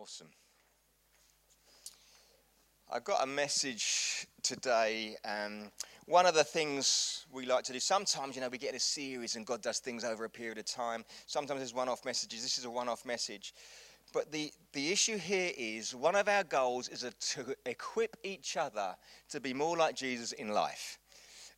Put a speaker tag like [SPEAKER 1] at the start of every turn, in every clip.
[SPEAKER 1] Awesome. I've got a message today. Um, one of the things we like to do, sometimes, you know, we get in a series and God does things over a period of time. Sometimes there's one off messages. This is a one off message. But the, the issue here is one of our goals is a, to equip each other to be more like Jesus in life.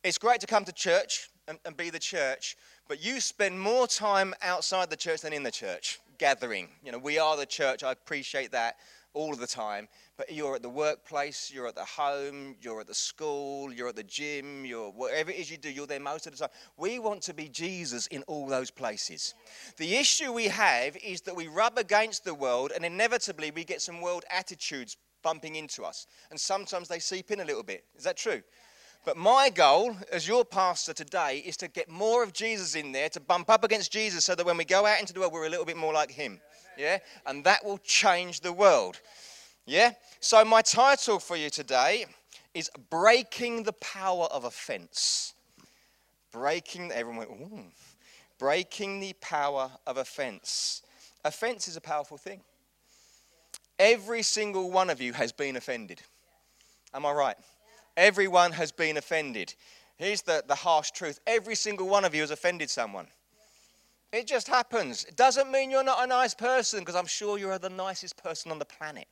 [SPEAKER 1] It's great to come to church and, and be the church, but you spend more time outside the church than in the church, gathering. You know, we are the church. I appreciate that all the time. But you're at the workplace, you're at the home, you're at the school, you're at the gym, you're whatever it is you do, you're there most of the time. We want to be Jesus in all those places. The issue we have is that we rub against the world and inevitably we get some world attitudes bumping into us. And sometimes they seep in a little bit. Is that true? But my goal as your pastor today is to get more of Jesus in there, to bump up against Jesus so that when we go out into the world, we're a little bit more like him. Yeah? And that will change the world. Yeah? So, my title for you today is Breaking the Power of Offense. Breaking, everyone went, ooh. Breaking the power of offense. Offense is a powerful thing. Every single one of you has been offended. Am I right? Everyone has been offended. Here's the, the harsh truth every single one of you has offended someone. It just happens. It doesn't mean you're not a nice person, because I'm sure you're the nicest person on the planet.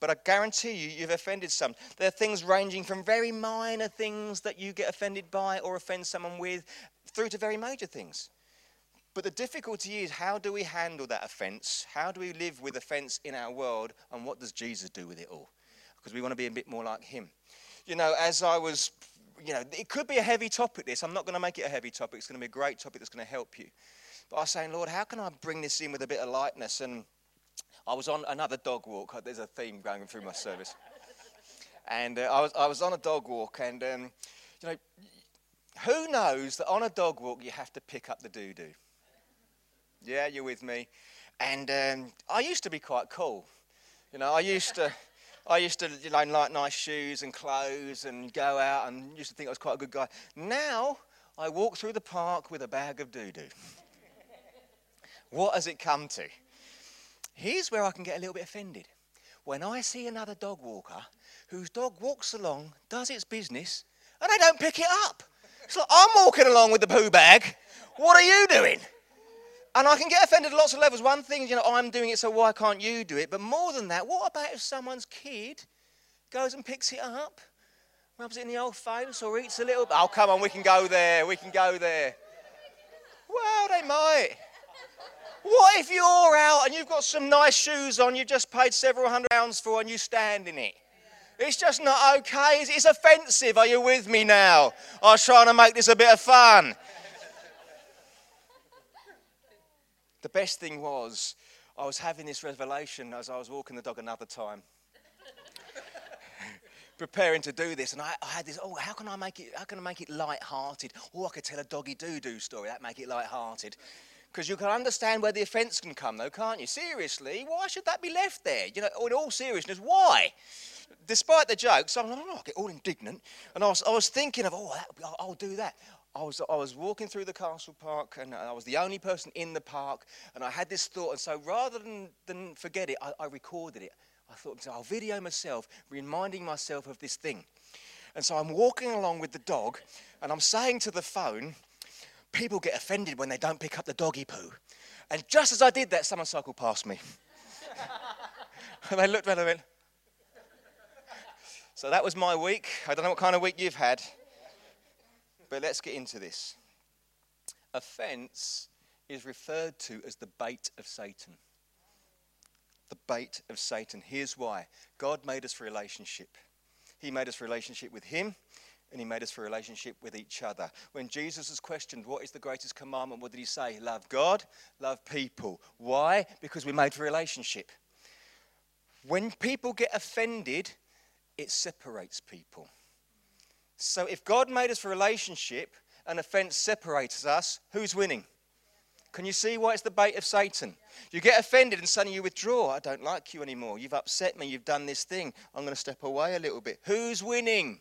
[SPEAKER 1] But I guarantee you, you've offended some. There are things ranging from very minor things that you get offended by or offend someone with, through to very major things. But the difficulty is, how do we handle that offense? How do we live with offense in our world? And what does Jesus do with it all? Because we want to be a bit more like him. You know, as I was, you know, it could be a heavy topic, this. I'm not going to make it a heavy topic. It's going to be a great topic that's going to help you. But I was saying, Lord, how can I bring this in with a bit of lightness? And I was on another dog walk. There's a theme going through my service. And uh, I, was, I was on a dog walk, and um, you know, who knows that on a dog walk you have to pick up the doo doo? Yeah, you're with me. And um, I used to be quite cool. You know, I used to. I used to you know, like nice shoes and clothes and go out and used to think I was quite a good guy. Now I walk through the park with a bag of doo doo. What has it come to? Here's where I can get a little bit offended. When I see another dog walker whose dog walks along, does its business, and they don't pick it up. It's like, I'm walking along with the poo bag. What are you doing? And I can get offended at lots of levels. One thing, is, you know, I'm doing it, so why can't you do it? But more than that, what about if someone's kid goes and picks it up, rubs it in the old face, or eats a little? Bit? Oh, come on, we can go there. We can go there. Well, they might. What if you're out and you've got some nice shoes on you've just paid several hundred pounds for and you stand in it? It's just not okay. It's offensive. Are you with me now? I was trying to make this a bit of fun. The best thing was, I was having this revelation as I was walking the dog another time. preparing to do this, and I, I, had this. Oh, how can I make it? How can I make it light-hearted? Oh, I could tell a doggy doo-doo story. That make it light-hearted. Because you can understand where the offence can come, though, can't you? Seriously, why should that be left there? You know, in all seriousness, why? Despite the jokes, I'm like, oh, I get all indignant. And I was, I was thinking of, oh, that, I'll do that. I was, I was walking through the castle park and I was the only person in the park and I had this thought. And so rather than, than forget it, I, I recorded it. I thought, I'll video myself, reminding myself of this thing. And so I'm walking along with the dog and I'm saying to the phone, people get offended when they don't pick up the doggy poo. And just as I did that, someone cycled past me. and they looked me and went, So that was my week. I don't know what kind of week you've had. But let's get into this. Offense is referred to as the bait of Satan. The bait of Satan. Here's why God made us for relationship. He made us for relationship with Him, and he made us for relationship with each other. When Jesus was questioned, What is the greatest commandment? What did he say? Love God, love people. Why? Because we're made for relationship. When people get offended, it separates people. So if God made us for relationship and offense separates us, who's winning? Can you see why it's the bait of Satan? You get offended and suddenly you withdraw. I don't like you anymore. You've upset me. You've done this thing. I'm going to step away a little bit. Who's winning?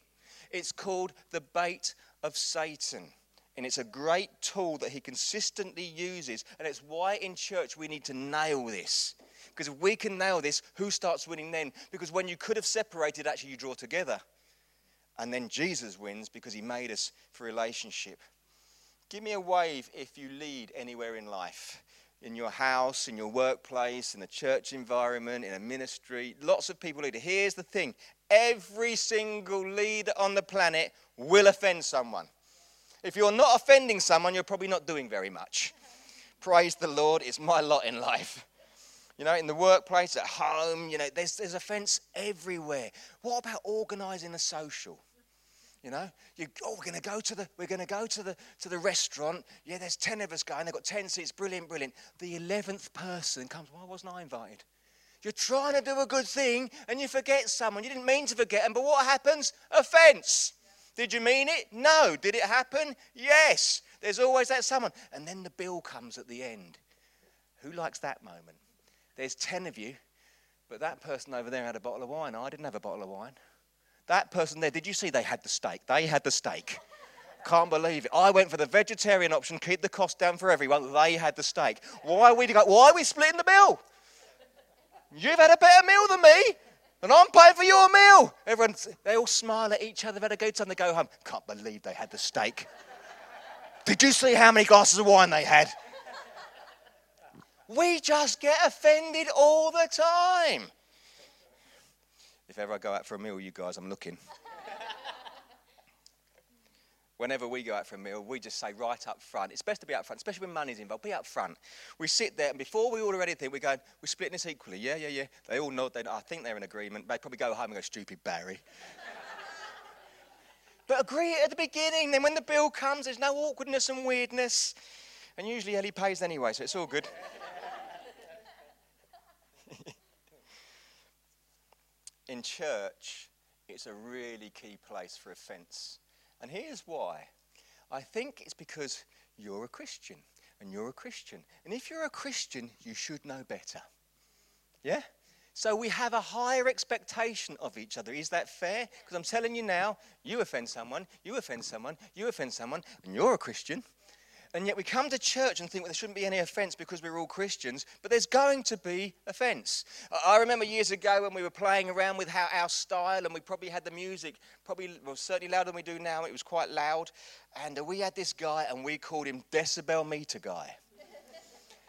[SPEAKER 1] It's called the bait of Satan. And it's a great tool that he consistently uses. And it's why in church we need to nail this. Because if we can nail this, who starts winning then? Because when you could have separated, actually you draw together. And then Jesus wins because he made us for relationship. Give me a wave if you lead anywhere in life in your house, in your workplace, in a church environment, in a ministry. Lots of people lead. Here's the thing every single leader on the planet will offend someone. If you're not offending someone, you're probably not doing very much. Praise the Lord, it's my lot in life. You know, in the workplace, at home, you know, there's, there's offense everywhere. What about organizing a social? You know, you, oh, we're going to go to the we're going to go to the to the restaurant. Yeah, there's ten of us going. They've got ten seats. Brilliant, brilliant. The eleventh person comes. Why wasn't I invited? You're trying to do a good thing and you forget someone. You didn't mean to forget them, but what happens? Offense. Did you mean it? No. Did it happen? Yes. There's always that someone. And then the bill comes at the end. Who likes that moment? There's 10 of you, but that person over there had a bottle of wine. I didn't have a bottle of wine. That person there, did you see they had the steak? They had the steak. Can't believe it. I went for the vegetarian option, keep the cost down for everyone. They had the steak. Why are we, why are we splitting the bill? You've had a better meal than me, and I'm paying for your meal. Everyone, they all smile at each other. They've had a good time. They go home. Can't believe they had the steak. Did you see how many glasses of wine they had? We just get offended all the time. If ever I go out for a meal, you guys, I'm looking. Whenever we go out for a meal, we just say right up front. It's best to be up front, especially when money's involved. Be up front. We sit there, and before we order anything, we go, we're splitting this equally. Yeah, yeah, yeah. They all nod. They, I think they're in agreement. They probably go home and go, stupid Barry. but agree at the beginning. Then when the bill comes, there's no awkwardness and weirdness. And usually Ellie pays anyway, so it's all good. in church, it's a really key place for offense. And here's why I think it's because you're a Christian and you're a Christian. And if you're a Christian, you should know better. Yeah? So we have a higher expectation of each other. Is that fair? Because I'm telling you now, you offend someone, you offend someone, you offend someone, and you're a Christian. And yet we come to church and think well, there shouldn't be any offense because we're all Christians, but there's going to be offense. I remember years ago when we were playing around with how our style, and we probably had the music probably well, certainly louder than we do now. It was quite loud, and we had this guy, and we called him Decibel Meter Guy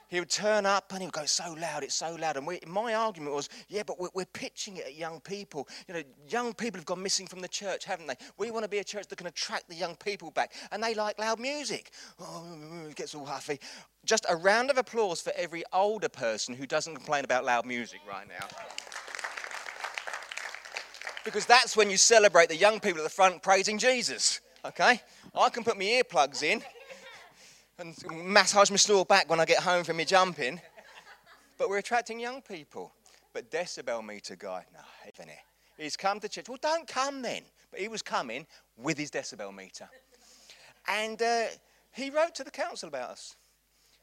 [SPEAKER 1] he would turn up and he would go, so loud, it's so loud. And we, my argument was, yeah, but we're, we're, pitching it at young people. You know, young people have gone missing from the church, haven't they? We want to be a church that can attract the young people back. And they like loud music. Oh, it gets all huffy. Just a round of applause for every older person who doesn't complain about loud music right now. because that's when you celebrate the young people at the front praising Jesus. Okay? I can put my earplugs in and massage my snore back when I get home from my jumping. But we're attracting young people. But decibel meter guy, no, isn't it? He's come to church. Well, don't come then. But he was coming with his decibel meter. And uh, he wrote to the council about us.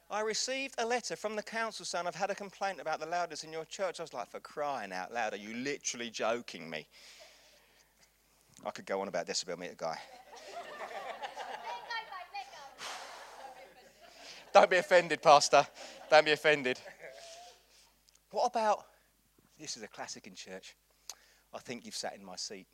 [SPEAKER 1] I received a letter from the council saying, I've had a complaint about the loudness in your church. I was like, for crying out loud, are you literally joking me? I could go on about decibel meter guy. Don't be offended, Pastor. Don't be offended. What about this is a classic in church. I think you've sat in my seat.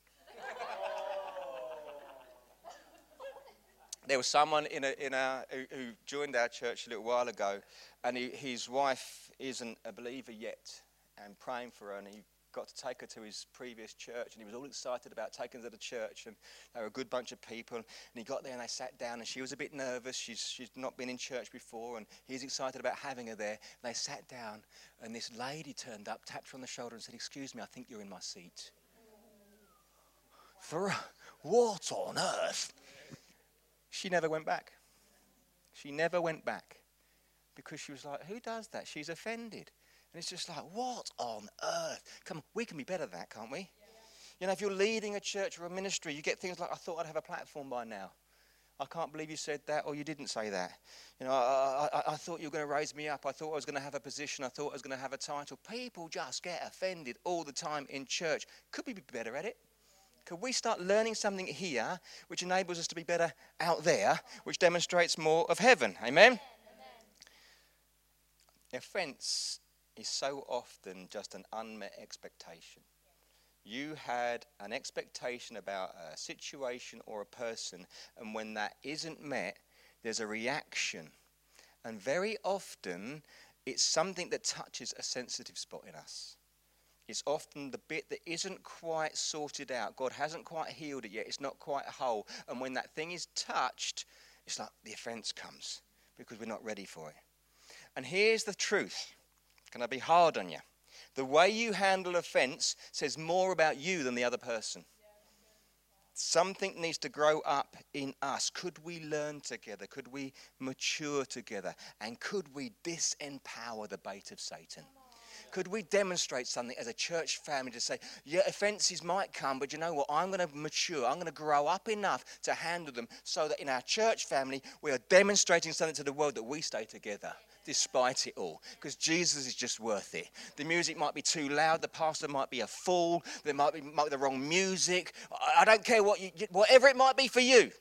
[SPEAKER 1] there was someone in a, in a, who, joined our church a little while ago, and he, his wife isn't a believer yet, and praying for her, and he got to take her to his previous church, and he was all excited about taking her to church, and they were a good bunch of people. And he got there, and they sat down, and she was a bit nervous. She's, she's not been in church before, and he's excited about having her there. And they sat down, and this lady turned up, tapped her on the shoulder, and said, "Excuse me, I think you're in my seat." For what on earth? She never went back. She never went back because she was like, "Who does that?" She's offended. And it's just like, what on earth? Come on, we can be better than that, can't we? Yeah. You know, if you're leading a church or a ministry, you get things like, I thought I'd have a platform by now. I can't believe you said that or you didn't say that. You know, I, I, I thought you were going to raise me up. I thought I was going to have a position. I thought I was going to have a title. People just get offended all the time in church. Could we be better at it? Could we start learning something here which enables us to be better out there, which demonstrates more of heaven? Amen? Amen. Offense is so often just an unmet expectation. You had an expectation about a situation or a person, and when that isn't met, there's a reaction. And very often, it's something that touches a sensitive spot in us. It's often the bit that isn't quite sorted out. God hasn't quite healed it yet. It's not quite whole. And when that thing is touched, it's like the offense comes because we're not ready for it. And here's the truth. Can I be hard on you? The way you handle offense says more about you than the other person. Something needs to grow up in us. Could we learn together? Could we mature together? And could we disempower the bait of Satan? Could we demonstrate something as a church family to say, yeah, offenses might come, but you know what? I'm going to mature. I'm going to grow up enough to handle them so that in our church family, we are demonstrating something to the world that we stay together despite it all because Jesus is just worth it. The music might be too loud, the pastor might be a fool, there might be, might be the wrong music. I, don't care what you, whatever it might be for you.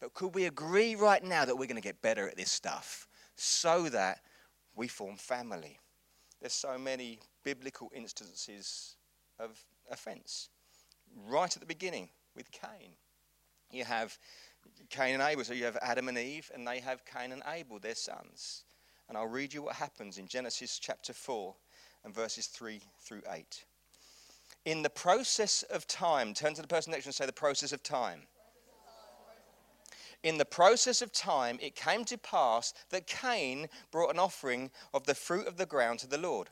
[SPEAKER 1] But could we agree right now that we're going to get better at this stuff so that we form family? There's so many biblical instances of offense. Right at the beginning with Cain. You have Cain and Abel, so you have Adam and Eve, and they have Cain and Abel, their sons. And I'll read you what happens in Genesis chapter 4 and verses 3 through 8. In the process of time, turn to the person next to you and say, the process of time. In the process of time, it came to pass that Cain brought an offering of the fruit of the ground to the Lord.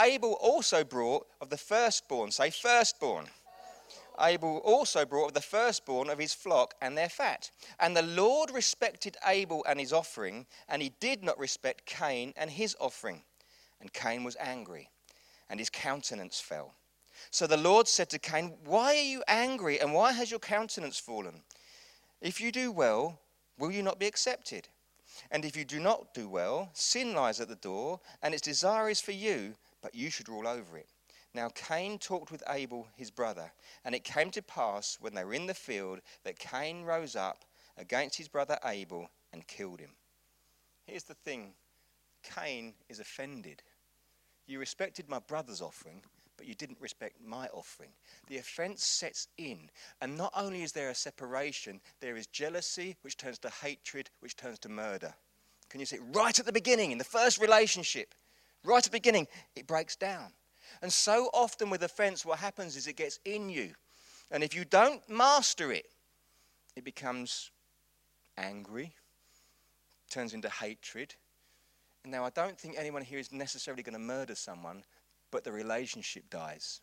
[SPEAKER 1] Abel also brought of the firstborn, say firstborn. Abel also brought the firstborn of his flock and their fat. And the Lord respected Abel and his offering, and he did not respect Cain and his offering. And Cain was angry, and his countenance fell. So the Lord said to Cain, Why are you angry, and why has your countenance fallen? If you do well, will you not be accepted? And if you do not do well, sin lies at the door, and its desire is for you, but you should rule over it. Now Cain talked with Abel his brother, and it came to pass when they were in the field that Cain rose up against his brother Abel and killed him. Here's the thing Cain is offended. You respected my brother's offering, but you didn't respect my offering. The offense sets in, and not only is there a separation, there is jealousy, which turns to hatred, which turns to murder. Can you see? Right at the beginning, in the first relationship, right at the beginning, it breaks down. And so often with offense, what happens is it gets in you. And if you don't master it, it becomes angry, turns into hatred. Now, I don't think anyone here is necessarily going to murder someone, but the relationship dies.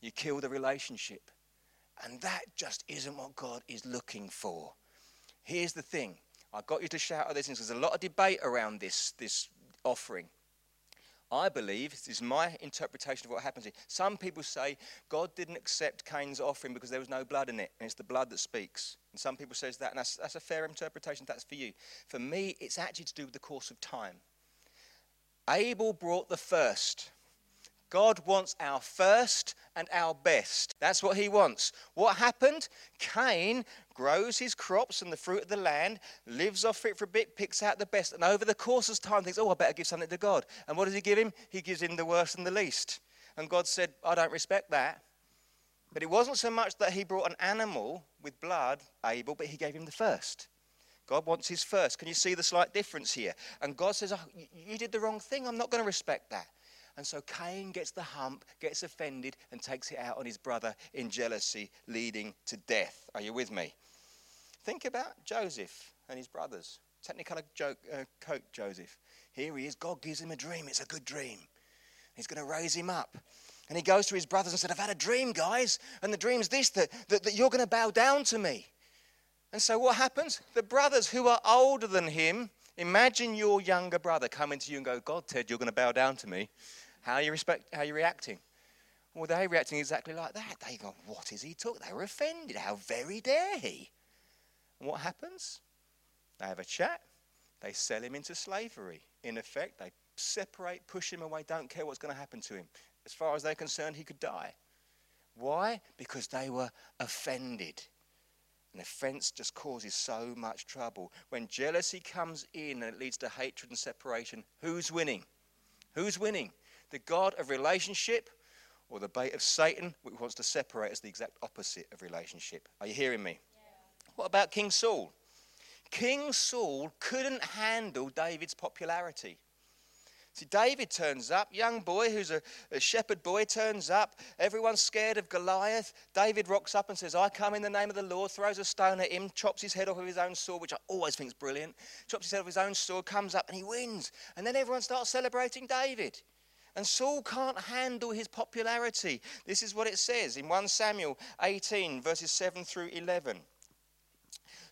[SPEAKER 1] You kill the relationship. And that just isn't what God is looking for. Here's the thing I got you to shout at this because there's a lot of debate around this, this offering. I believe, this is my interpretation of what happens here. Some people say God didn't accept Cain's offering because there was no blood in it, and it's the blood that speaks. And some people say that, and that's, that's a fair interpretation. That's for you. For me, it's actually to do with the course of time. Abel brought the first. God wants our first and our best. That's what he wants. What happened? Cain grows his crops and the fruit of the land, lives off it for a bit, picks out the best, and over the course of time thinks, oh, I better give something to God. And what does he give him? He gives him the worst and the least. And God said, I don't respect that. But it wasn't so much that he brought an animal with blood, Abel, but he gave him the first. God wants his first. Can you see the slight difference here? And God says, oh, You did the wrong thing. I'm not going to respect that. And so Cain gets the hump, gets offended, and takes it out on his brother in jealousy, leading to death. Are you with me? Think about Joseph and his brothers. Technicolor joke, uh, coat Joseph. Here he is. God gives him a dream. It's a good dream. He's going to raise him up. And he goes to his brothers and said, I've had a dream, guys. And the dream's this that, that, that you're going to bow down to me. And so what happens? The brothers who are older than him, imagine your younger brother coming to you and go, God, Ted, you're going to bow down to me. How are you, respect, how are you reacting? Well, they're reacting exactly like that. They go, What is he talking? They were offended. How very dare he? And what happens? They have a chat. They sell him into slavery. In effect, they separate, push him away, don't care what's going to happen to him. As far as they're concerned, he could die. Why? Because they were offended. An offense just causes so much trouble. When jealousy comes in and it leads to hatred and separation, who's winning? Who's winning? The God of relationship or the bait of Satan, which wants to separate us, the exact opposite of relationship. Are you hearing me? Yeah. What about King Saul? King Saul couldn't handle David's popularity. See, David turns up, young boy who's a, a, shepherd boy turns up. Everyone's scared of Goliath. David rocks up and says, I come in the name of the Lord, throws a stone at him, chops his head off with his own sword, which I always think is brilliant. Chops his head off his own sword, comes up and he wins. And then everyone starts celebrating David. And Saul can't handle his popularity. This is what it says in 1 Samuel 18, verses 7 through 11.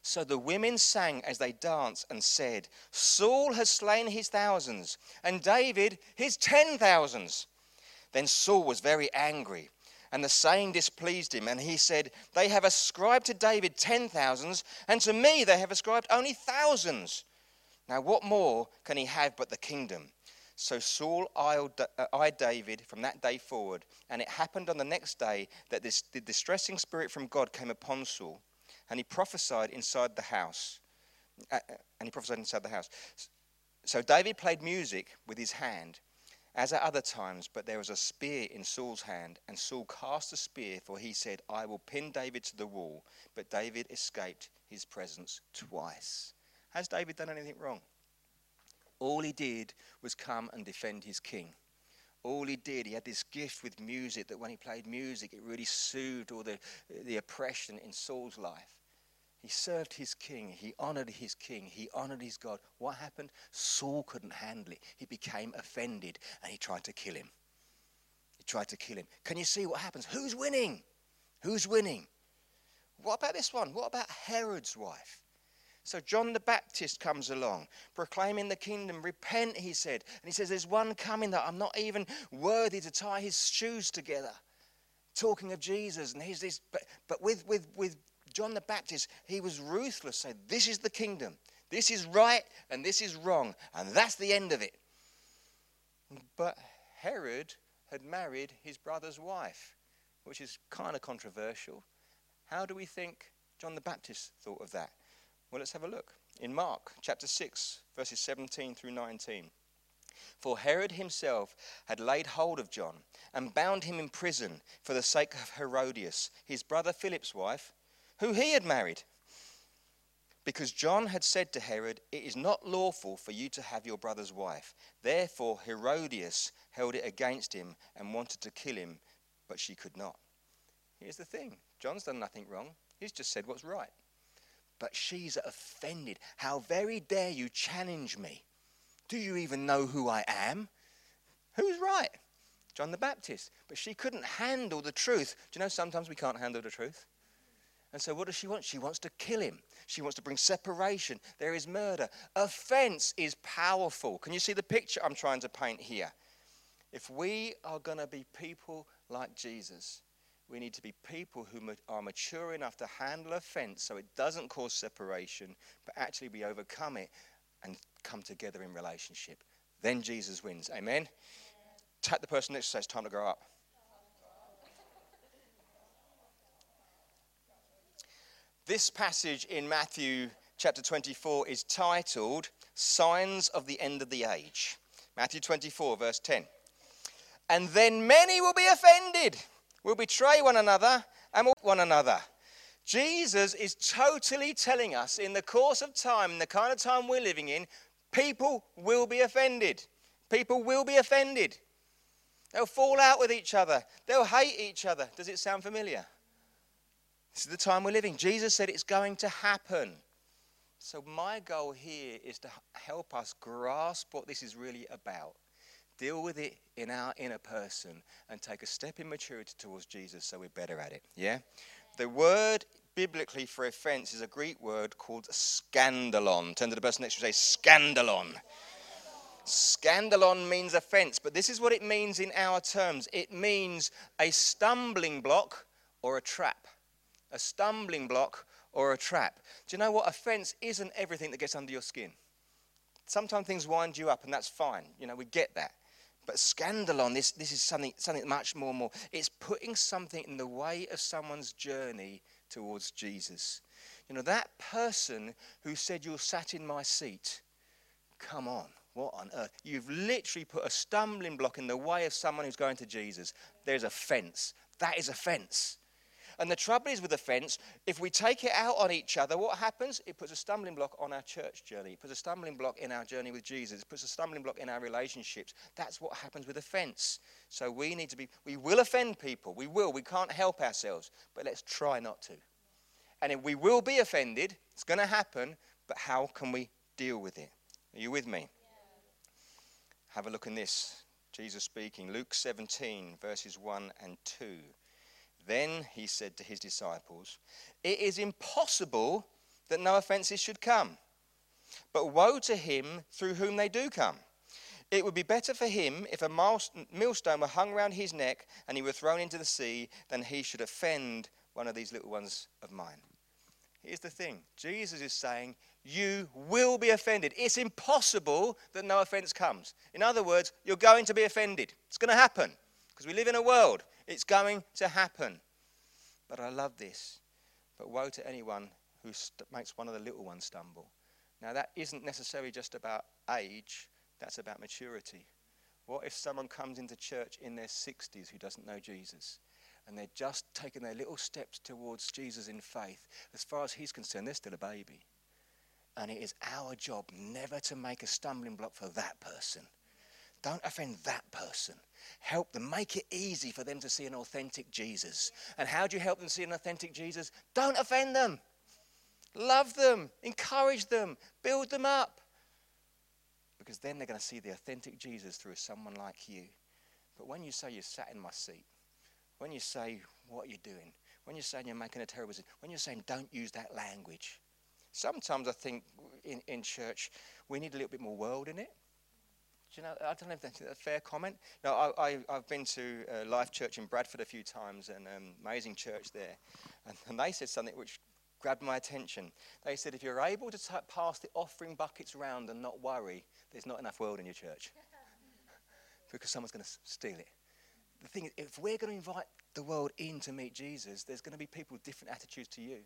[SPEAKER 1] So the women sang as they danced and said, Saul has slain his thousands, and David his ten thousands. Then Saul was very angry, and the saying displeased him, and he said, They have ascribed to David ten thousands, and to me they have ascribed only thousands. Now what more can he have but the kingdom? So Saul uh, eyed David from that day forward, and it happened on the next day that this, the distressing spirit from God came upon Saul and he prophesied inside the house. Uh, uh, and he prophesied inside the house. So David played music with his hand, as at other times, but there was a spear in Saul's hand, and Saul cast the spear, for he said, I will pin David to the wall. But David escaped his presence twice. Has David done anything wrong? All he did was come and defend his king all he did, he had this gift with music that when he played music, it really soothed all the, the oppression in Saul's life. He served his king. He honored his king. He honored his God. What happened? Saul couldn't handle it. He became offended and he tried to kill him. He tried to kill him. Can you see what happens? Who's winning? Who's winning? What about this one? What about Herod's wife? So John the Baptist comes along, proclaiming the kingdom. Repent, he said. And he says, There's one coming that I'm not even worthy to tie his shoes together. Talking of Jesus. And he's this, but, but with, with, with John the Baptist, he was ruthless. Said, This is the kingdom. This is right and this is wrong. And that's the end of it. But Herod had married his brother's wife, which is kind of controversial. How do we think John the Baptist thought of that? Well, let's have a look. In Mark chapter 6, verses 17 through 19. For Herod himself had laid hold of John and bound him in prison for the sake of Herodias, his brother Philip's wife, who he had married. Because John had said to Herod, It is not lawful for you to have your brother's wife. Therefore, Herodias held it against him and wanted to kill him, but she could not. Here's the thing John's done nothing wrong, he's just said what's right. But she's offended. How very dare you challenge me? Do you even know who I am? Who's right? John the Baptist. But she couldn't handle the truth. Do you know sometimes we can't handle the truth? And so what does she want? She wants to kill him. She wants to bring separation. There is murder. Offense is powerful. Can you see the picture I'm trying to paint here? If we are going to be people like Jesus, we need to be people who are mature enough to handle offense so it doesn't cause separation, but actually we overcome it and come together in relationship. Then Jesus wins. Amen? Tap the person next to you it's time to grow up. This passage in Matthew chapter 24 is titled Signs of the End of the Age. Matthew 24, verse 10. And then many will be offended will betray one another and will one another. Jesus is totally telling us in the course of time, in the kind of time we're living in, people will be offended. People will be offended. They'll fall out with each other. They'll hate each other. Does it sound familiar? This is the time we're living. Jesus said it's going to happen. So, my goal here is to help us grasp what this is really about deal with it in our inner person, and take a step in maturity towards Jesus so we're better at it. Yeah? The word biblically for offense is a Greek word called scandalon. Turn to the person next to you and say, scandalon. Scandalon means offense, but this is what it means in our terms it means a stumbling block or a trap. A stumbling block or a trap. Do you know what? Offense isn't everything that gets under your skin. Sometimes things wind you up, and that's fine. You know, we get that. But scandalon, this, this is something, something much more more. It's putting something in the way of someone's journey towards Jesus. You know, that person who said, You're sat in my seat, come on, What on earth? You've literally put a stumbling block in the way of someone who's going to Jesus. There's a fence. That is a fence. And the trouble is with offence, if we take it out on each other, what happens? It puts a stumbling block on our church journey. It puts a stumbling block in our journey with Jesus. It puts a stumbling block in our relationships. That's what happens with offence. So we need to be, we will offend people. We will. We can't help ourselves. But let's try not to. And if we will be offended, it's going to happen, but how can we deal with it? Are you with me? Have a look in this. Jesus speaking, Luke 17, verses 1 and 2. Then he said to his disciples, It is impossible that no offences should come. But woe to him through whom they do come. It would be better for him if a millstone were hung round his neck and he were thrown into the sea than he should offend one of these little ones of mine. Here's the thing Jesus is saying, You will be offended. It's impossible that no offense comes. In other words, you're going to be offended. It's going to happen because we live in a world it's going to happen. But I love this. But woe to anyone who st- makes one of the little ones stumble. Now, that isn't necessarily just about age, that's about maturity. What if someone comes into church in their 60s who doesn't know Jesus? And they're just taking their little steps towards Jesus in faith. As far as he's concerned, they're still a baby. And it is our job never to make a stumbling block for that person. Don't offend that person. Help them. Make it easy for them to see an authentic Jesus. And how do you help them see an authentic Jesus? Don't offend them. Love them. Encourage them. Build them up. Because then they're going to see the authentic Jesus through someone like you. But when you say you sat in my seat, when you say what you're doing, when you're saying you're making a terrible decision, when you're saying don't use that language, sometimes I think in, in church we need a little bit more world in it. Do you know, I don't know if that's a fair comment. No, I, have been to uh, Life Church in Bradford a few times, and um, amazing church there. And, and, they said something which grabbed my attention. They said, if you're able to t- pass the offering buckets round and not worry, there's not enough world in your church. because someone's going to steal it. The thing is, if we're going to invite the world in to meet Jesus, there's going to be people with different attitudes to you.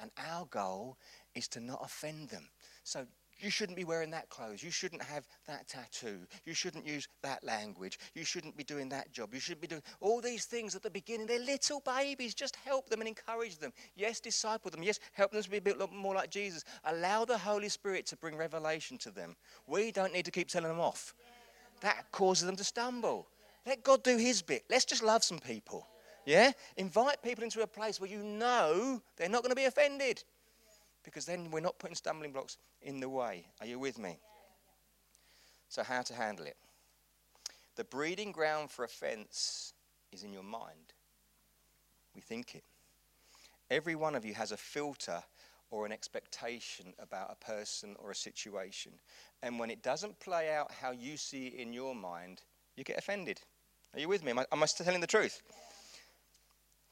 [SPEAKER 1] And our goal is to not offend them. So you shouldn't be wearing that clothes. You shouldn't have that tattoo. You shouldn't use that language. You shouldn't be doing that job. You shouldn't be doing all these things at the beginning. They're little babies. Just help them and encourage them. Yes, disciple them. Yes, help them to be a bit more like Jesus. Allow the Holy Spirit to bring revelation to them. We don't need to keep telling them off. That causes them to stumble. Let God do his bit. Let's just love some people. Yeah? Invite people into a place where you know they're not going to be offended because then we're not putting stumbling blocks in the way. Are you with me? So, how to handle it? The breeding ground for offense is in your mind. We think it. Every one of you has a filter or an expectation about a person or a situation. And when it doesn't play out how you see it in your mind, you get offended. Are you with me? Am I, am I telling the truth?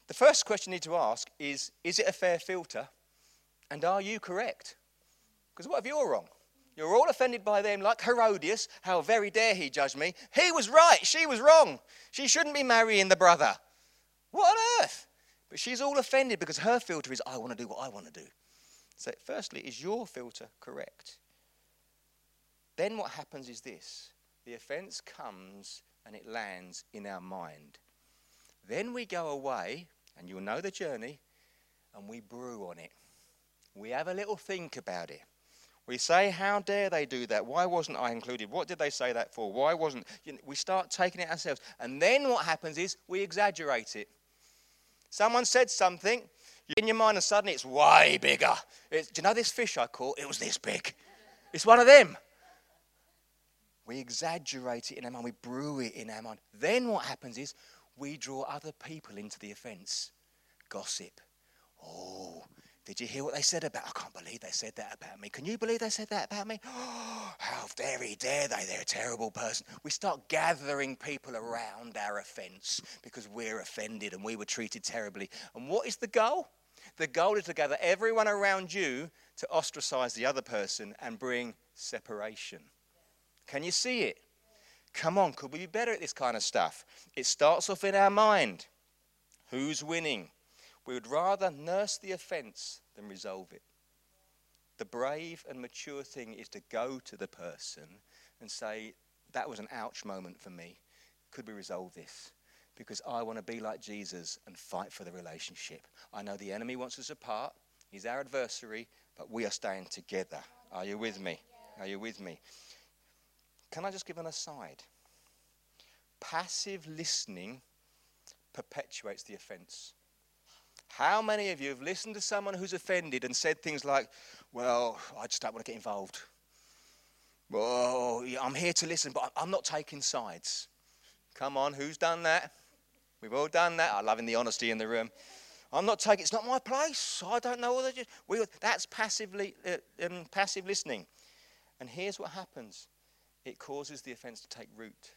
[SPEAKER 1] The first question you need to ask is Is it a fair filter? And are you correct? Because what if you're wrong? You're all offended by them, like Herodias. How very dare he judge me? He was right, she was wrong. She shouldn't be marrying the brother. What on earth? But she's all offended because her filter is, I want to do what I want to do. So, firstly, is your filter correct? Then what happens is this the offense comes and it lands in our mind. Then we go away, and you'll know the journey, and we brew on it. We have a little think about it. We say, How dare they do that? Why wasn't I included? What did they say that for? Why wasn't. You know, we start taking it ourselves. And then what happens is we exaggerate it. Someone said something in your mind, and suddenly it's way bigger. It's, do you know this fish I caught? It was this big. It's one of them. We exaggerate it in our mind, we brew it in our mind. Then what happens is we draw other people into the offense. Gossip. Oh, did you hear what they said about? I can't believe they said that about me. Can you believe they said that about me? Oh, how very dare they? They're a terrible person. We start gathering people around our offense because we're offended and we were treated terribly. And what is the goal? The goal is to gather everyone around you to ostracize the other person and bring separation. Can you see it? Come on, could we be better at this kind of stuff? It starts off in our mind. Who's winning? We would rather nurse the offense than resolve it. The brave and mature thing is to go to the person and say, that was an ouch moment for me. Could we resolve this? Because I want to be like Jesus and fight for the relationship. I know the enemy wants us apart, he's our adversary, but we are staying together. Are you with me? Are you with me? Can I just give an aside? Passive listening perpetuates the offense. How many of you have listened to someone who's offended and said things like, Well, I just don't want to get involved? Well, I'm here to listen, but I'm not taking sides. Come on, who's done that? We've all done that. I loving the honesty in the room. I'm not taking. It's not my place. I don't know all. We, that's passively uh, um, passive listening. And here's what happens: it causes the offence to take root.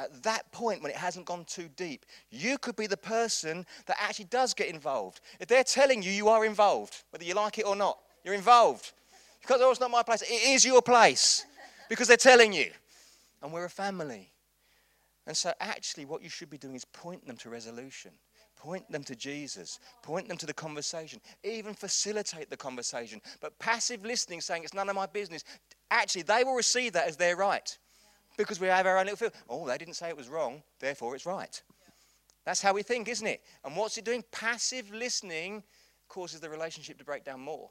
[SPEAKER 1] At that point, when it hasn't gone too deep, you could be the person that actually does get involved. If they're telling you you are involved, whether you like it or not, you're involved. Because oh, it's not my place. It is your place because they're telling you. And we're a family. And so, actually, what you should be doing is point them to resolution. Point them to Jesus. Point them to the conversation. Even facilitate the conversation. But passive listening, saying it's none of my business, actually, they will receive that as their right. Because we have our own little feel. Oh, they didn't say it was wrong, therefore it's right. That's how we think, isn't it? And what's it doing? Passive listening causes the relationship to break down more.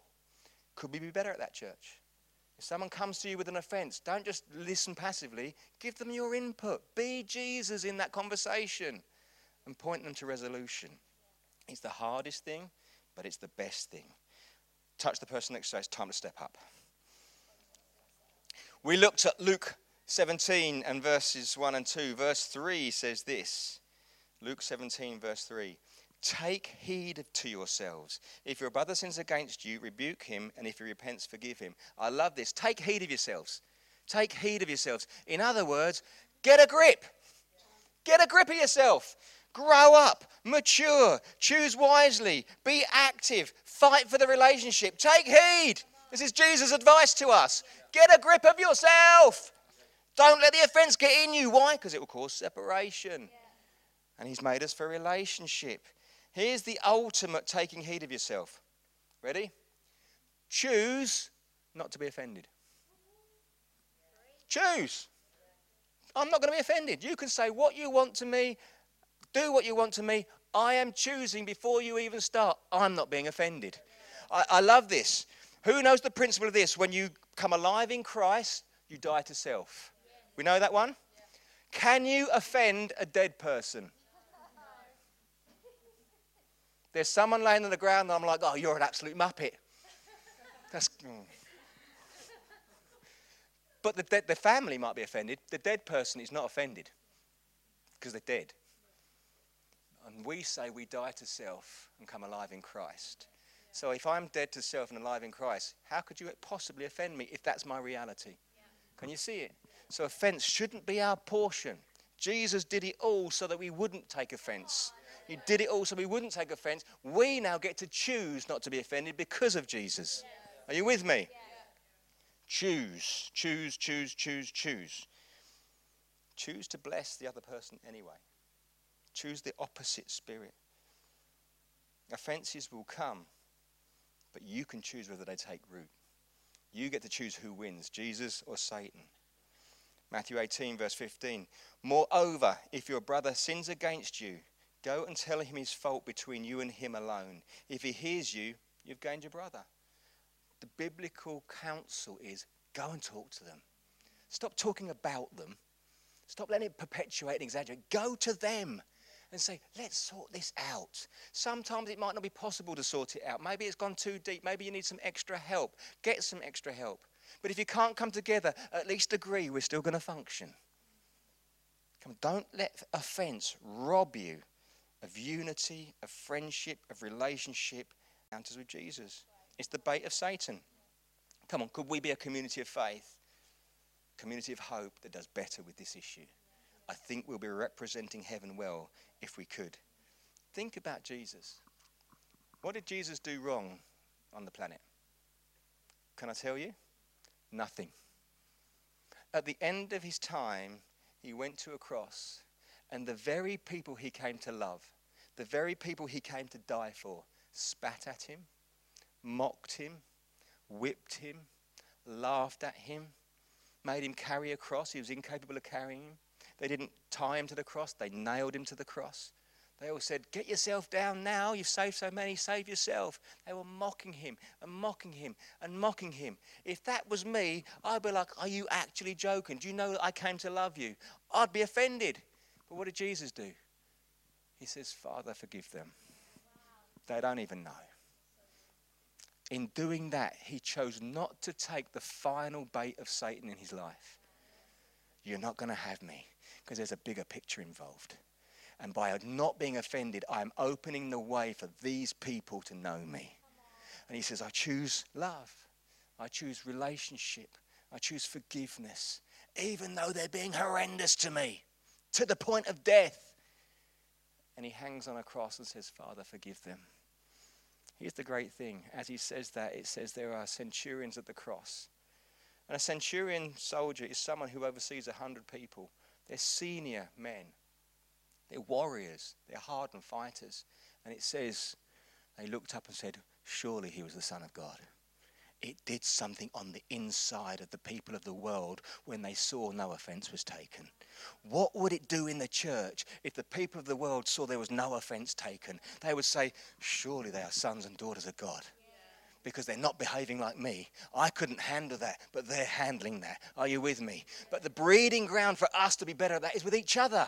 [SPEAKER 1] Could we be better at that, church? If someone comes to you with an offense, don't just listen passively. Give them your input. Be Jesus in that conversation and point them to resolution. It's the hardest thing, but it's the best thing. Touch the person next to you. It's time to step up. We looked at Luke 17 and verses 1 and 2. Verse 3 says this Luke 17, verse 3. Take heed to yourselves. If your brother sins against you, rebuke him, and if he repents, forgive him. I love this. Take heed of yourselves. Take heed of yourselves. In other words, get a grip. Get a grip of yourself. Grow up, mature, choose wisely, be active, fight for the relationship. Take heed. This is Jesus' advice to us. Get a grip of yourself. Don't let the offense get in you. Why? Because it will cause separation. And He's made us for relationship. Here's the ultimate taking heed of yourself. Ready? Choose not to be offended. Choose. I'm not going to be offended. You can say what you want to me, do what you want to me. I am choosing before you even start. I'm not being offended. I, I love this. Who knows the principle of this? When you come alive in Christ, you die to self. We know that one? Can you offend a dead person? There's someone laying on the ground, and I'm like, oh, you're an absolute muppet. That's. Mm. But the, the family might be offended. The dead person is not offended because they're dead. And we say we die to self and come alive in Christ. So if I'm dead to self and alive in Christ, how could you possibly offend me if that's my reality? Can you see it? So offense shouldn't be our portion. Jesus did it all so that we wouldn't take offense. He did it all so we wouldn't take offense. We now get to choose not to be offended because of Jesus. Are you with me? Choose, choose, choose, choose, choose. Choose to bless the other person anyway. Choose the opposite spirit. Offenses will come, but you can choose whether they take root. You get to choose who wins, Jesus or Satan. Matthew 18, verse 15. Moreover, if your brother sins against you, Go and tell him his fault between you and him alone. If he hears you, you've gained your brother. The biblical counsel is go and talk to them. Stop talking about them. Stop letting it perpetuate and exaggerate. Go to them and say, let's sort this out. Sometimes it might not be possible to sort it out. Maybe it's gone too deep. Maybe you need some extra help. Get some extra help. But if you can't come together, at least agree we're still going to function. Come, don't let offense rob you of unity, of friendship, of relationship, encounters with Jesus. It's the bait of Satan. Come on, could we be a community of faith, community of hope that does better with this issue? I think we'll be representing heaven well if we could. Think about Jesus. What did Jesus do wrong on the planet? Can I tell you? Nothing. At the end of his time, he went to a cross and the very people he came to love, the very people he came to die for, spat at him, mocked him, whipped him, laughed at him, made him carry a cross. He was incapable of carrying him. They didn't tie him to the cross, they nailed him to the cross. They all said, Get yourself down now. You've saved so many, save yourself. They were mocking him and mocking him and mocking him. If that was me, I'd be like, Are you actually joking? Do you know that I came to love you? I'd be offended. But what did Jesus do? He says, Father, forgive them. They don't even know. In doing that, he chose not to take the final bait of Satan in his life. You're not going to have me because there's a bigger picture involved. And by not being offended, I'm opening the way for these people to know me. And he says, I choose love. I choose relationship. I choose forgiveness, even though they're being horrendous to me, to the point of death. And he hangs on a cross and says, Father, forgive them. Here's the great thing. As he says that, it says there are centurions at the cross. And a centurion soldier is someone who oversees a hundred people. They're senior men. They're warriors. They're hardened fighters. And it says they looked up and said, Surely he was the Son of God. It did something on the inside of the people of the world when they saw no offense was taken. What would it do in the church if the people of the world saw there was no offense taken? They would say, Surely they are sons and daughters of God because they're not behaving like me. I couldn't handle that, but they're handling that. Are you with me? But the breeding ground for us to be better at that is with each other.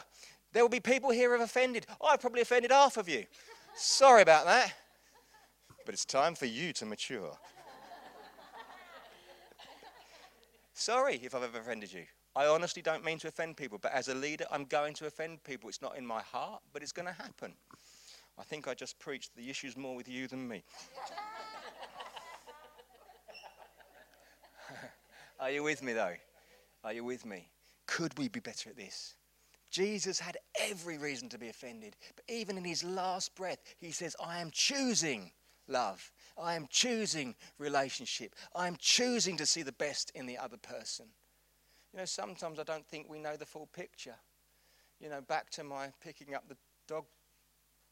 [SPEAKER 1] There will be people here who have offended. I've probably offended half of you. Sorry about that. But it's time for you to mature. Sorry if I've ever offended you. I honestly don't mean to offend people, but as a leader, I'm going to offend people. It's not in my heart, but it's going to happen. I think I just preached the issue's more with you than me. Are you with me, though? Are you with me? Could we be better at this? Jesus had every reason to be offended, but even in his last breath, he says, I am choosing love. I am choosing relationship. I am choosing to see the best in the other person. You know, sometimes I don't think we know the full picture. You know, back to my picking up the dog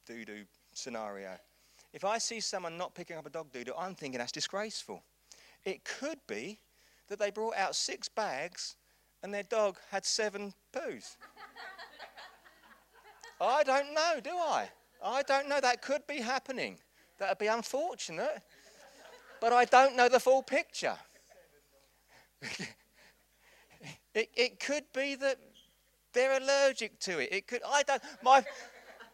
[SPEAKER 1] doo doo scenario. If I see someone not picking up a dog doo doo, I'm thinking that's disgraceful. It could be that they brought out six bags and their dog had seven poos. I don't know, do I? I don't know. That could be happening. That would be unfortunate. But I don't know the full picture. it, it could be that they're allergic to it. It could. I don't. My,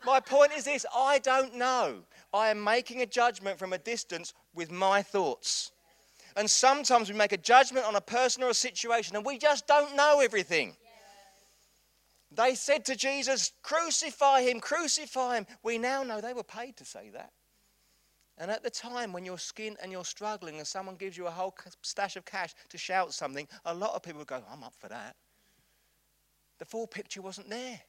[SPEAKER 1] my point is this I don't know. I am making a judgment from a distance with my thoughts. And sometimes we make a judgment on a person or a situation and we just don't know everything. They said to Jesus, Crucify him, crucify him. We now know they were paid to say that. And at the time when you're skint and you're struggling and someone gives you a whole stash of cash to shout something, a lot of people go, I'm up for that. The full picture wasn't there.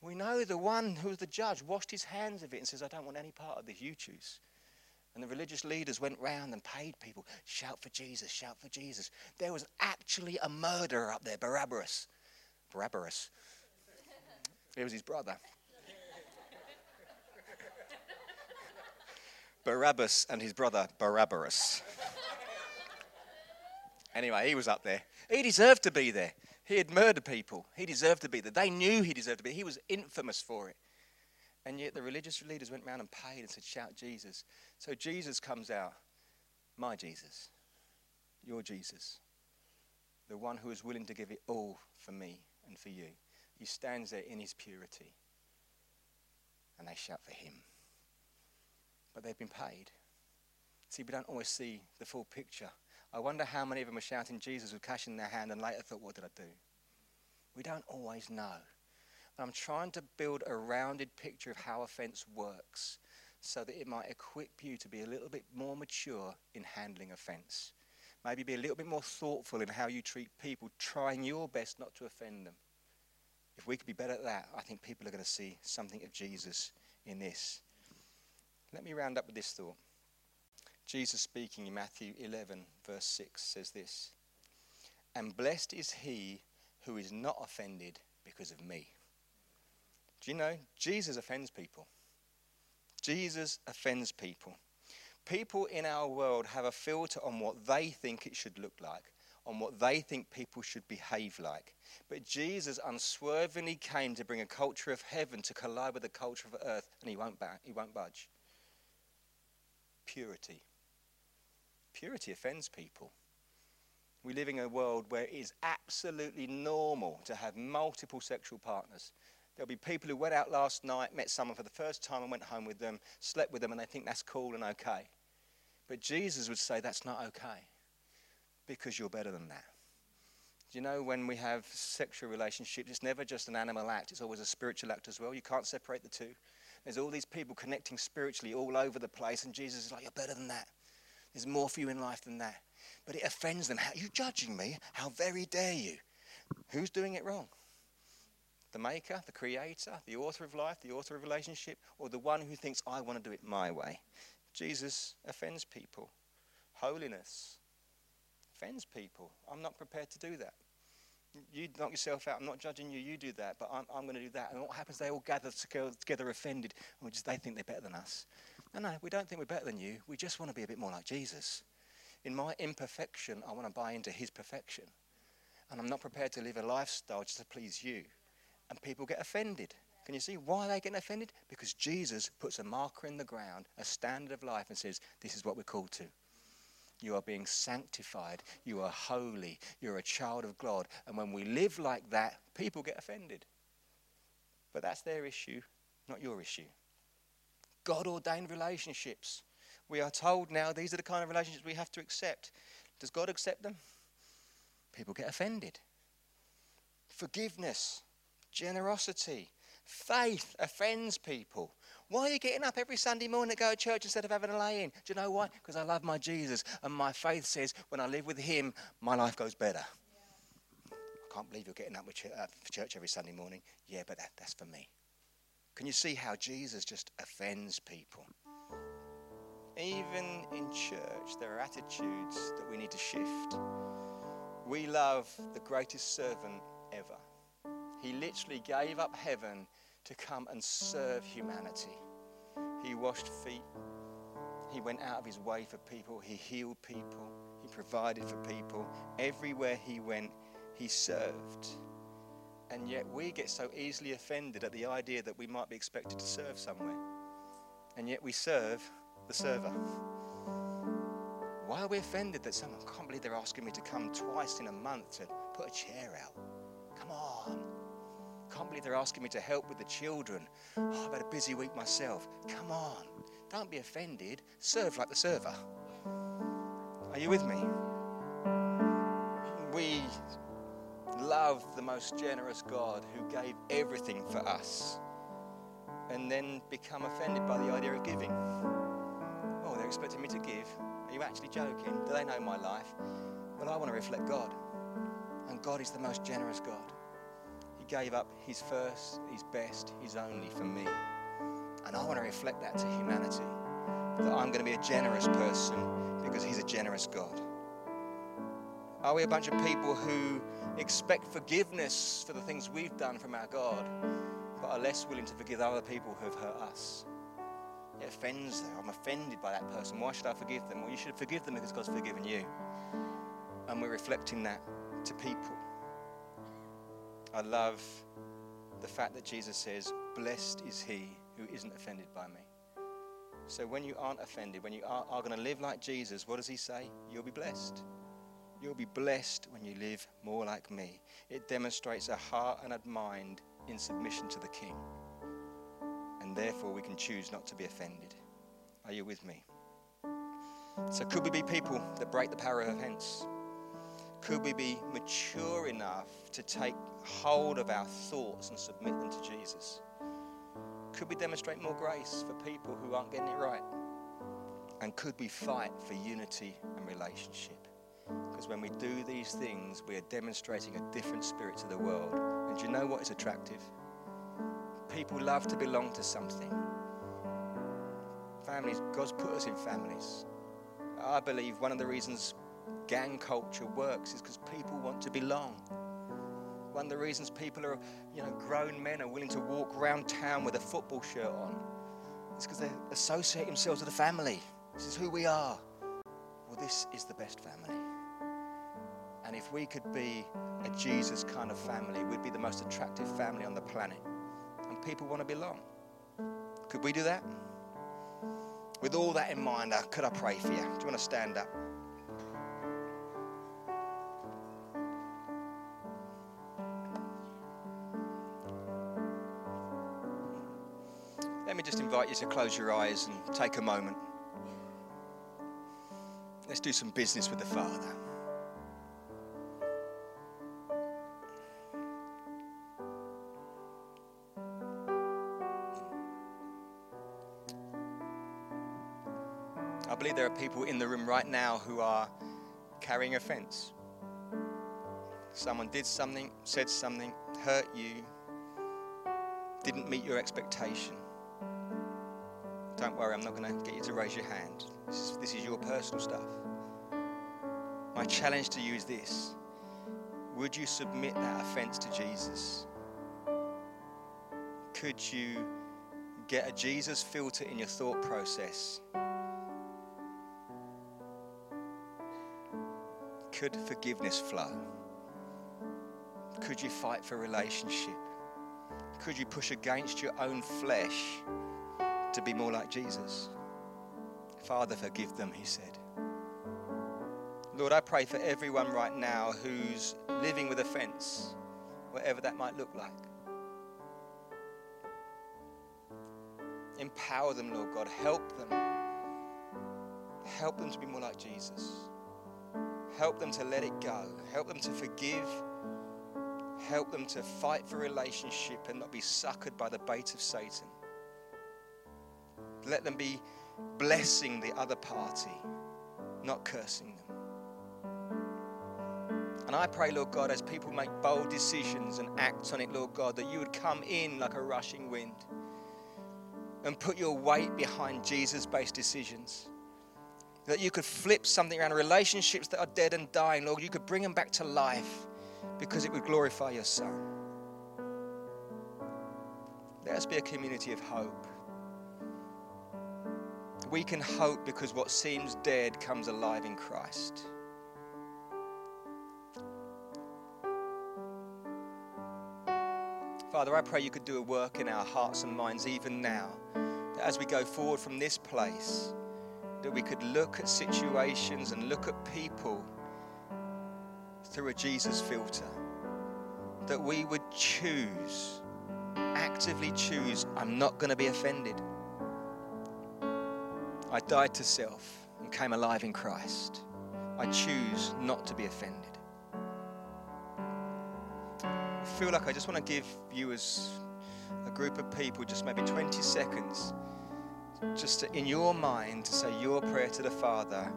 [SPEAKER 1] We know the one who was the judge washed his hands of it and says, I don't want any part of this, you choose. And the religious leaders went round and paid people, shout for Jesus, shout for Jesus. There was actually a murderer up there, Barabbas. Barabbas. It was his brother. Barabbas and his brother, Barabbas. anyway, he was up there. He deserved to be there. He had murdered people. He deserved to be there. They knew he deserved to be there. He was infamous for it. And yet the religious leaders went around and paid and said, Shout Jesus. So Jesus comes out, my Jesus, your Jesus, the one who is willing to give it all for me and for you. He stands there in his purity. And they shout for him. But they've been paid. See, we don't always see the full picture. I wonder how many of them are shouting Jesus with cash in their hand and later thought, What did I do? We don't always know. I'm trying to build a rounded picture of how offense works so that it might equip you to be a little bit more mature in handling offense. Maybe be a little bit more thoughtful in how you treat people, trying your best not to offend them. If we could be better at that, I think people are going to see something of Jesus in this. Let me round up with this thought. Jesus speaking in Matthew 11, verse 6 says this And blessed is he who is not offended because of me. Do you know? Jesus offends people. Jesus offends people. People in our world have a filter on what they think it should look like. on what they think people should behave like. But Jesus unswervingly came to bring a culture of heaven to collide with the culture of earth, and he won't, he won't budge. Purity. Purity offends people. We live in a world where it is absolutely normal to have multiple sexual partners. There'll be people who went out last night, met someone for the first time, and went home with them, slept with them, and they think that's cool and okay. But Jesus would say that's not okay because you're better than that. Do you know when we have sexual relationships, it's never just an animal act, it's always a spiritual act as well. You can't separate the two. There's all these people connecting spiritually all over the place, and Jesus is like, You're better than that. There's more for you in life than that. But it offends them. How are you judging me? How very dare you? Who's doing it wrong? The maker, the creator, the author of life, the author of relationship, or the one who thinks, I want to do it my way? Jesus offends people. Holiness offends people. I'm not prepared to do that. You knock yourself out. I'm not judging you. You do that, but I'm, I'm going to do that. And what happens? They all gather together, offended, and just, they think they're better than us. No, no, we don't think we're better than you. We just want to be a bit more like Jesus. In my imperfection, I want to buy into his perfection. And I'm not prepared to live a lifestyle just to please you. And people get offended. Can you see why they're getting offended? Because Jesus puts a marker in the ground, a standard of life, and says, This is what we're called to. You are being sanctified. You are holy. You're a child of God. And when we live like that, people get offended. But that's their issue, not your issue. God ordained relationships. We are told now these are the kind of relationships we have to accept. Does God accept them? People get offended. Forgiveness, generosity, Faith offends people. Why are you getting up every Sunday morning to go to church instead of having a lay in? Do you know why? Because I love my Jesus, and my faith says when I live with Him, my life goes better. Yeah. I can't believe you're getting up uh, for church every Sunday morning. Yeah, but that, that's for me. Can you see how Jesus just offends people? Even in church, there are attitudes that we need to shift. We love the greatest servant ever. He literally gave up heaven to come and serve humanity. He washed feet. He went out of his way for people. He healed people. He provided for people. Everywhere he went, he served. And yet we get so easily offended at the idea that we might be expected to serve somewhere. And yet we serve the server. Why are we offended that someone can't believe they're asking me to come twice in a month to put a chair out? Come on can't believe they're asking me to help with the children. Oh, I've had a busy week myself. Come on, don't be offended. Serve like the server. Are you with me? We love the most generous God who gave everything for us and then become offended by the idea of giving. Oh, they're expecting me to give. Are you actually joking? Do they know my life? Well, I want to reflect God. And God is the most generous God gave up his first, his best, his only for me. And I want to reflect that to humanity. That I'm going to be a generous person because he's a generous God. Are we a bunch of people who expect forgiveness for the things we've done from our God, but are less willing to forgive other people who have hurt us? It offends them. I'm offended by that person. Why should I forgive them? Well, you should forgive them because God's forgiven you. And we're reflecting that to people. I love the fact that Jesus says, Blessed is he who isn't offended by me. So when you aren't offended, when you are, are going to live like Jesus, what does he say? You'll be blessed. You'll be blessed when you live more like me. It demonstrates a heart and a mind in submission to the King. And therefore, we can choose not to be offended. Are you with me? So, could we be people that break the power of offense? Could we be mature enough to take hold of our thoughts and submit them to Jesus? Could we demonstrate more grace for people who aren't getting it right? And could we fight for unity and relationship? Because when we do these things, we are demonstrating a different spirit to the world. And do you know what is attractive? People love to belong to something. Families, God's put us in families. I believe one of the reasons gang culture works is because people want to belong. One of the reasons people are, you know, grown men are willing to walk around town with a football shirt on is because they associate themselves with a family. This is who we are. Well, this is the best family. And if we could be a Jesus kind of family, we'd be the most attractive family on the planet. And people want to belong. Could we do that? With all that in mind, uh, could I pray for you? Do you want to stand up? Invite you to close your eyes and take a moment. Let's do some business with the Father. I believe there are people in the room right now who are carrying offense. Someone did something, said something, hurt you, didn't meet your expectation. Don't worry, I'm not going to get you to raise your hand. This is, this is your personal stuff. My challenge to you is this Would you submit that offense to Jesus? Could you get a Jesus filter in your thought process? Could forgiveness flow? Could you fight for relationship? Could you push against your own flesh to be more like Jesus? Father, forgive them, he said. Lord, I pray for everyone right now who's living with offense, whatever that might look like. Empower them, Lord God. Help them. Help them to be more like Jesus. Help them to let it go. Help them to forgive. Help them to fight for relationship and not be suckered by the bait of Satan. Let them be blessing the other party, not cursing them. And I pray, Lord God, as people make bold decisions and act on it, Lord God, that you would come in like a rushing wind and put your weight behind Jesus based decisions. That you could flip something around relationships that are dead and dying, Lord. You could bring them back to life because it would glorify your Son. Let us be a community of hope. We can hope because what seems dead comes alive in Christ. Father, I pray you could do a work in our hearts and minds even now. That as we go forward from this place, that we could look at situations and look at people through a Jesus filter. That we would choose, actively choose, I'm not going to be offended. I died to self and came alive in Christ. I choose not to be offended I feel like I just want to give you, as a group of people, just maybe 20 seconds, just to, in your mind, to say your prayer to the Father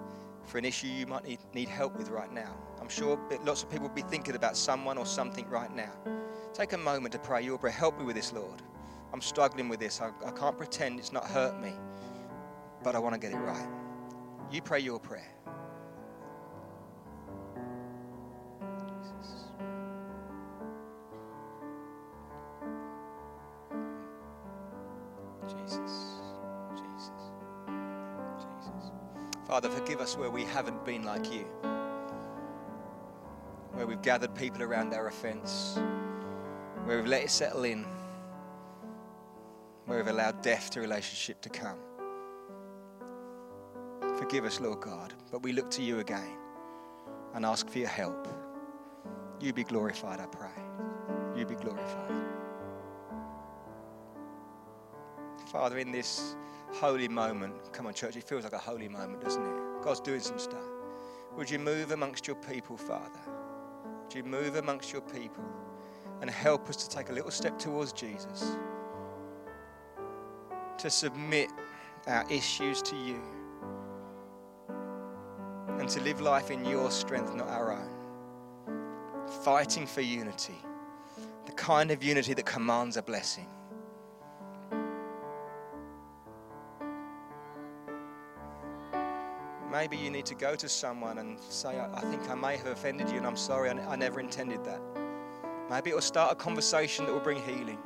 [SPEAKER 1] for an issue you might need, need help with right now. I'm sure lots of people will be thinking about someone or something right now. Take a moment to pray your prayer. Help me with this, Lord. I'm struggling with this. I, I can't pretend it's not hurt me, but I want to get it right. You pray your prayer. Jesus. Jesus. Jesus. Father, forgive us where we haven't been like you, where we've gathered people around our offense, where we've let it settle in, where we've allowed death to relationship to come. Forgive us, Lord God, but we look to you again and ask for your help. You be glorified, I pray. You be glorified. Father, in this holy moment. Come on, church, it feels like a holy moment, doesn't it? God's doing some stuff. Would you move amongst your people, Father? Would you move amongst your people and help us to take a little step towards Jesus? To submit our issues to you and to live life in your strength, not our own. Fighting for unity, the kind of unity that commands a blessing. Maybe you need to go to someone and say, I think I may have offended you and I'm sorry, I never intended that. Maybe it will start a conversation that will bring healing.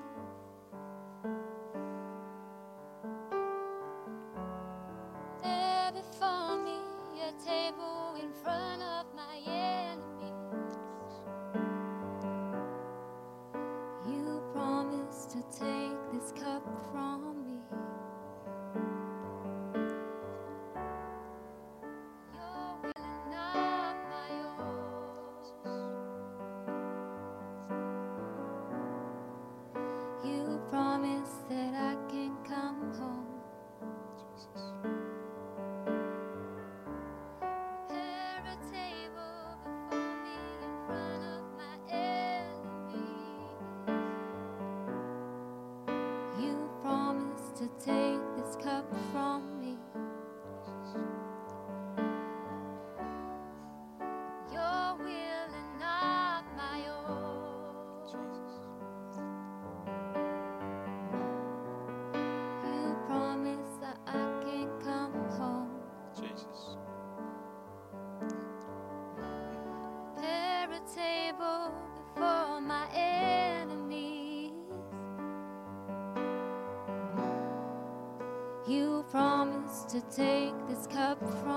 [SPEAKER 2] To take this cup from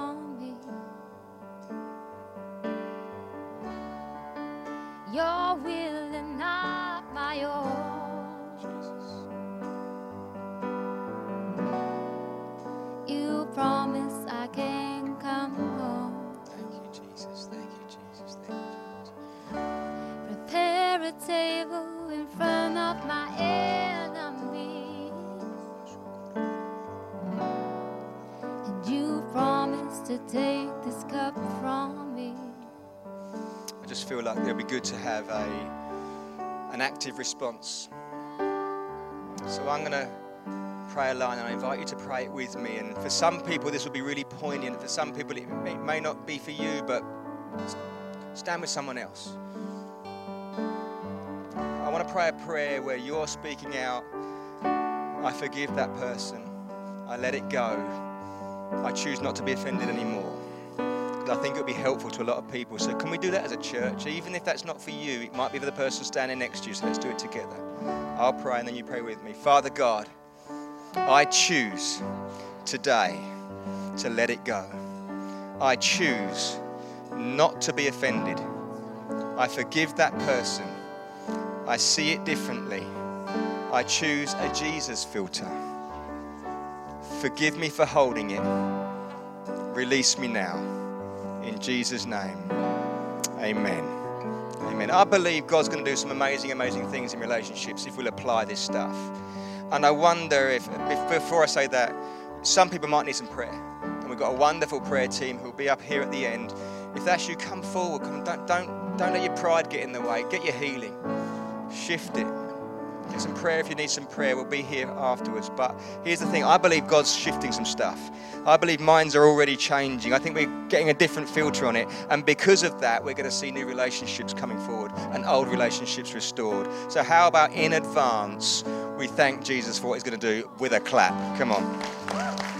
[SPEAKER 1] have a an active response. So I'm going to pray a line and I invite you to pray it with me. And for some people, this will be really poignant. For some people, it may, may not be for you, but stand with someone else. I want to pray a prayer where you're speaking out, I forgive that person, I let it go, I choose not to be offended anymore. I think it would be helpful to a lot of people. So, can we do that as a church? Even if that's not for you, it might be for the person standing next to you. So, let's do it together. I'll pray and then you pray with me. Father God, I choose today to let it go. I choose not to be offended. I forgive that person. I see it differently. I choose a Jesus filter. Forgive me for holding it. Release me now. In Jesus' name. Amen. Amen. I believe God's going to do some amazing, amazing things in relationships if we'll apply this stuff. And I wonder if, if before I say that, some people might need some prayer. And we've got a wonderful prayer team who'll be up here at the end. If that's you, come forward. Come, don't, don't, don't let your pride get in the way. Get your healing. Shift it. Get some prayer if you need some prayer. We'll be here afterwards. But here's the thing I believe God's shifting some stuff. I believe minds are already changing. I think we're getting a different filter on it. And because of that, we're going to see new relationships coming forward and old relationships restored. So, how about in advance, we thank Jesus for what he's going to do with a clap? Come on.